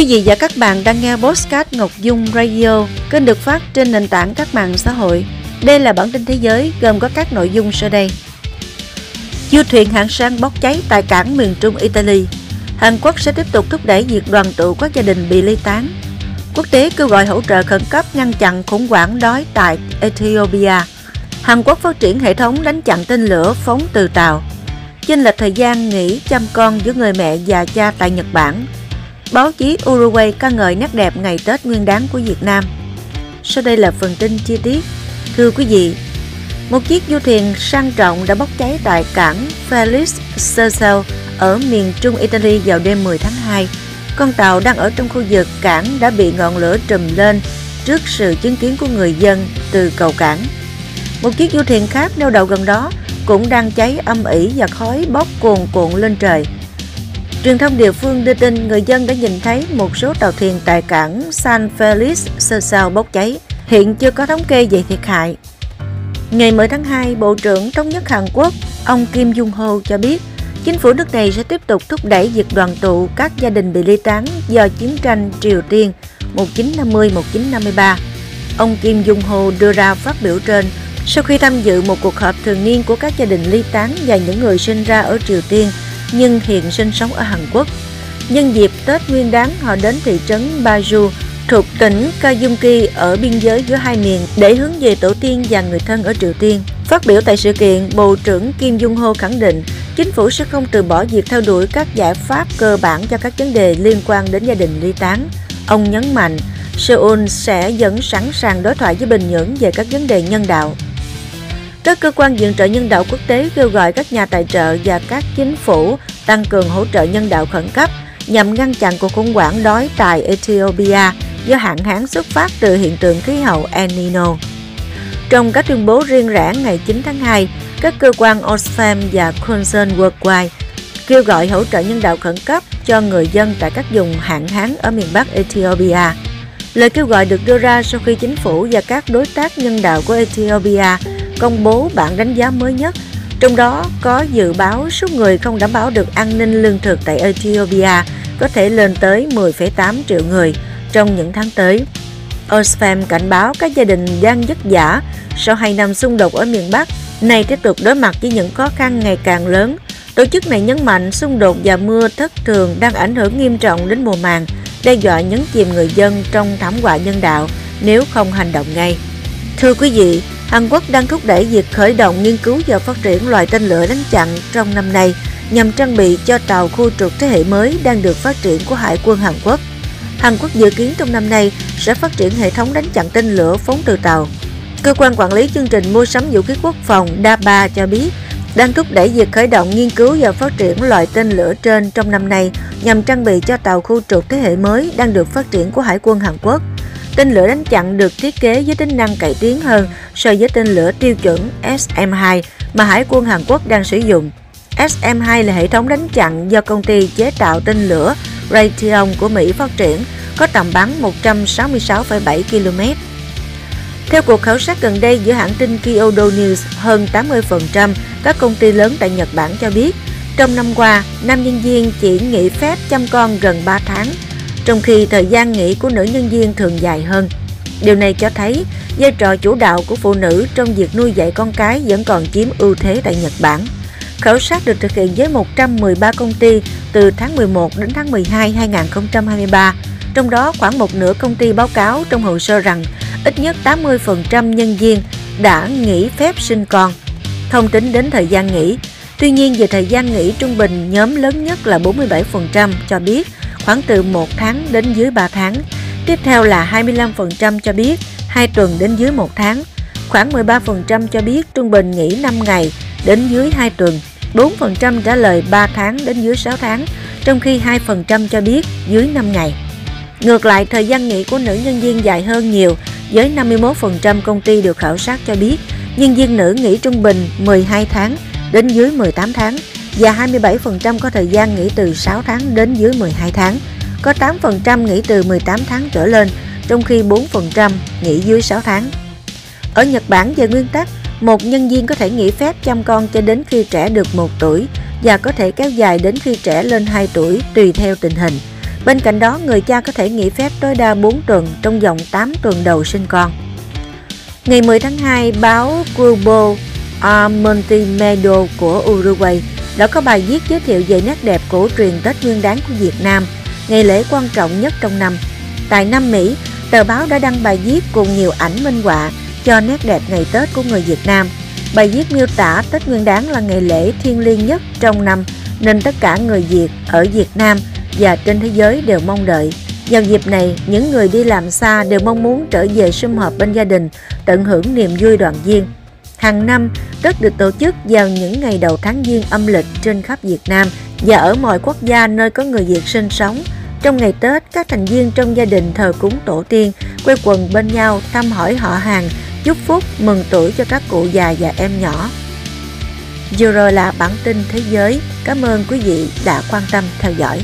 Quý vị và các bạn đang nghe Postcard Ngọc Dung Radio, kênh được phát trên nền tảng các mạng xã hội. Đây là bản tin thế giới gồm có các nội dung sau đây. Du thuyền hạng sang bốc cháy tại cảng miền Trung Italy. Hàn Quốc sẽ tiếp tục thúc đẩy việc đoàn tụ các gia đình bị ly tán. Quốc tế kêu gọi hỗ trợ khẩn cấp ngăn chặn khủng hoảng đói tại Ethiopia. Hàn Quốc phát triển hệ thống đánh chặn tên lửa phóng từ tàu. Chênh lệch thời gian nghỉ chăm con giữa người mẹ và cha tại Nhật Bản. Báo chí Uruguay ca ngợi nét đẹp ngày Tết Nguyên đán của Việt Nam. Sau đây là phần tin chi tiết. Thưa quý vị, một chiếc du thuyền sang trọng đã bốc cháy tại cảng Felix Cersel ở miền trung Italy vào đêm 10 tháng 2. Con tàu đang ở trong khu vực cảng đã bị ngọn lửa trùm lên trước sự chứng kiến của người dân từ cầu cảng. Một chiếc du thuyền khác neo đậu gần đó cũng đang cháy âm ỉ và khói bốc cuồn cuộn lên trời. Truyền thông địa phương đưa tin người dân đã nhìn thấy một số tàu thuyền tại cảng San Felix Cersel bốc cháy. Hiện chưa có thống kê về thiệt hại. Ngày 10 tháng 2, Bộ trưởng Thống nhất Hàn Quốc, ông Kim Jung Ho cho biết chính phủ nước này sẽ tiếp tục thúc đẩy việc đoàn tụ các gia đình bị ly tán do chiến tranh Triều Tiên 1950-1953. Ông Kim Jung Ho đưa ra phát biểu trên sau khi tham dự một cuộc họp thường niên của các gia đình ly tán và những người sinh ra ở Triều Tiên nhưng hiện sinh sống ở Hàn Quốc. Nhân dịp Tết Nguyên đán, họ đến thị trấn Baju thuộc tỉnh Kayumki ở biên giới giữa hai miền để hướng về tổ tiên và người thân ở Triều Tiên. Phát biểu tại sự kiện, Bộ trưởng Kim Dung Ho khẳng định chính phủ sẽ không từ bỏ việc theo đuổi các giải pháp cơ bản cho các vấn đề liên quan đến gia đình ly tán. Ông nhấn mạnh, Seoul sẽ vẫn sẵn sàng đối thoại với Bình Nhưỡng về các vấn đề nhân đạo. Các cơ quan viện trợ nhân đạo quốc tế kêu gọi các nhà tài trợ và các chính phủ tăng cường hỗ trợ nhân đạo khẩn cấp nhằm ngăn chặn cuộc khủng hoảng đói tại Ethiopia do hạn hán xuất phát từ hiện tượng khí hậu El Nino. Trong các tuyên bố riêng rẽ ngày 9 tháng 2, các cơ quan Oxfam và Concern Worldwide kêu gọi hỗ trợ nhân đạo khẩn cấp cho người dân tại các vùng hạn hán ở miền Bắc Ethiopia. Lời kêu gọi được đưa ra sau khi chính phủ và các đối tác nhân đạo của Ethiopia công bố bản đánh giá mới nhất, trong đó có dự báo số người không đảm bảo được an ninh lương thực tại Ethiopia có thể lên tới 10,8 triệu người trong những tháng tới. Oxfam cảnh báo các gia đình đang dứt giả sau 2 năm xung đột ở miền Bắc, này tiếp tục đối mặt với những khó khăn ngày càng lớn. Tổ chức này nhấn mạnh xung đột và mưa thất thường đang ảnh hưởng nghiêm trọng đến mùa màng, đe dọa nhấn chìm người dân trong thảm họa nhân đạo nếu không hành động ngay. Thưa quý vị, Hàn Quốc đang thúc đẩy việc khởi động nghiên cứu và phát triển loại tên lửa đánh chặn trong năm nay nhằm trang bị cho tàu khu trục thế hệ mới đang được phát triển của Hải quân Hàn Quốc. Hàn Quốc dự kiến trong năm nay sẽ phát triển hệ thống đánh chặn tên lửa phóng từ tàu. Cơ quan quản lý chương trình mua sắm vũ khí quốc phòng DAPA cho biết đang thúc đẩy việc khởi động nghiên cứu và phát triển loại tên lửa trên trong năm nay nhằm trang bị cho tàu khu trục thế hệ mới đang được phát triển của Hải quân Hàn Quốc. Tên lửa đánh chặn được thiết kế với tính năng cải tiến hơn so với tên lửa tiêu chuẩn SM-2 mà Hải quân Hàn Quốc đang sử dụng. SM-2 là hệ thống đánh chặn do công ty chế tạo tên lửa Raytheon của Mỹ phát triển, có tầm bắn 166,7 km. Theo cuộc khảo sát gần đây giữa hãng tin Kyodo News, hơn 80% các công ty lớn tại Nhật Bản cho biết trong năm qua, nam nhân viên chỉ nghỉ phép chăm con gần 3 tháng, trong khi thời gian nghỉ của nữ nhân viên thường dài hơn. Điều này cho thấy vai trò chủ đạo của phụ nữ trong việc nuôi dạy con cái vẫn còn chiếm ưu thế tại Nhật Bản. Khảo sát được thực hiện với 113 công ty từ tháng 11 đến tháng 12 2023. Trong đó, khoảng một nửa công ty báo cáo trong hồ sơ rằng ít nhất 80% nhân viên đã nghỉ phép sinh con. Không tính đến thời gian nghỉ. Tuy nhiên, về thời gian nghỉ trung bình, nhóm lớn nhất là 47% cho biết khoảng từ 1 tháng đến dưới 3 tháng. Tiếp theo là 25% cho biết 2 tuần đến dưới 1 tháng. Khoảng 13% cho biết trung bình nghỉ 5 ngày đến dưới 2 tuần. 4% trả lời 3 tháng đến dưới 6 tháng, trong khi 2% cho biết dưới 5 ngày. Ngược lại, thời gian nghỉ của nữ nhân viên dài hơn nhiều, với 51% công ty được khảo sát cho biết nhân viên nữ nghỉ trung bình 12 tháng đến dưới 18 tháng và 27% có thời gian nghỉ từ 6 tháng đến dưới 12 tháng. Có 8% nghỉ từ 18 tháng trở lên, trong khi 4% nghỉ dưới 6 tháng. Ở Nhật Bản về nguyên tắc, một nhân viên có thể nghỉ phép chăm con cho đến khi trẻ được 1 tuổi và có thể kéo dài đến khi trẻ lên 2 tuổi tùy theo tình hình. Bên cạnh đó, người cha có thể nghỉ phép tối đa 4 tuần trong vòng 8 tuần đầu sinh con. Ngày 10 tháng 2, báo Grupo Montevideo của Uruguay đã có bài viết giới thiệu về nét đẹp cổ truyền Tết Nguyên đán của Việt Nam, ngày lễ quan trọng nhất trong năm. Tại Nam Mỹ, tờ báo đã đăng bài viết cùng nhiều ảnh minh họa cho nét đẹp ngày Tết của người Việt Nam. Bài viết miêu tả Tết Nguyên đán là ngày lễ thiêng liêng nhất trong năm, nên tất cả người Việt ở Việt Nam và trên thế giới đều mong đợi. Vào dịp này, những người đi làm xa đều mong muốn trở về sum họp bên gia đình, tận hưởng niềm vui đoàn viên. Hàng năm, Tết được tổ chức vào những ngày đầu tháng Giêng âm lịch trên khắp Việt Nam và ở mọi quốc gia nơi có người Việt sinh sống. Trong ngày Tết, các thành viên trong gia đình thờ cúng tổ tiên, quây quần bên nhau thăm hỏi họ hàng, chúc phúc, mừng tuổi cho các cụ già và em nhỏ. Vừa rồi là bản tin thế giới. Cảm ơn quý vị đã quan tâm theo dõi.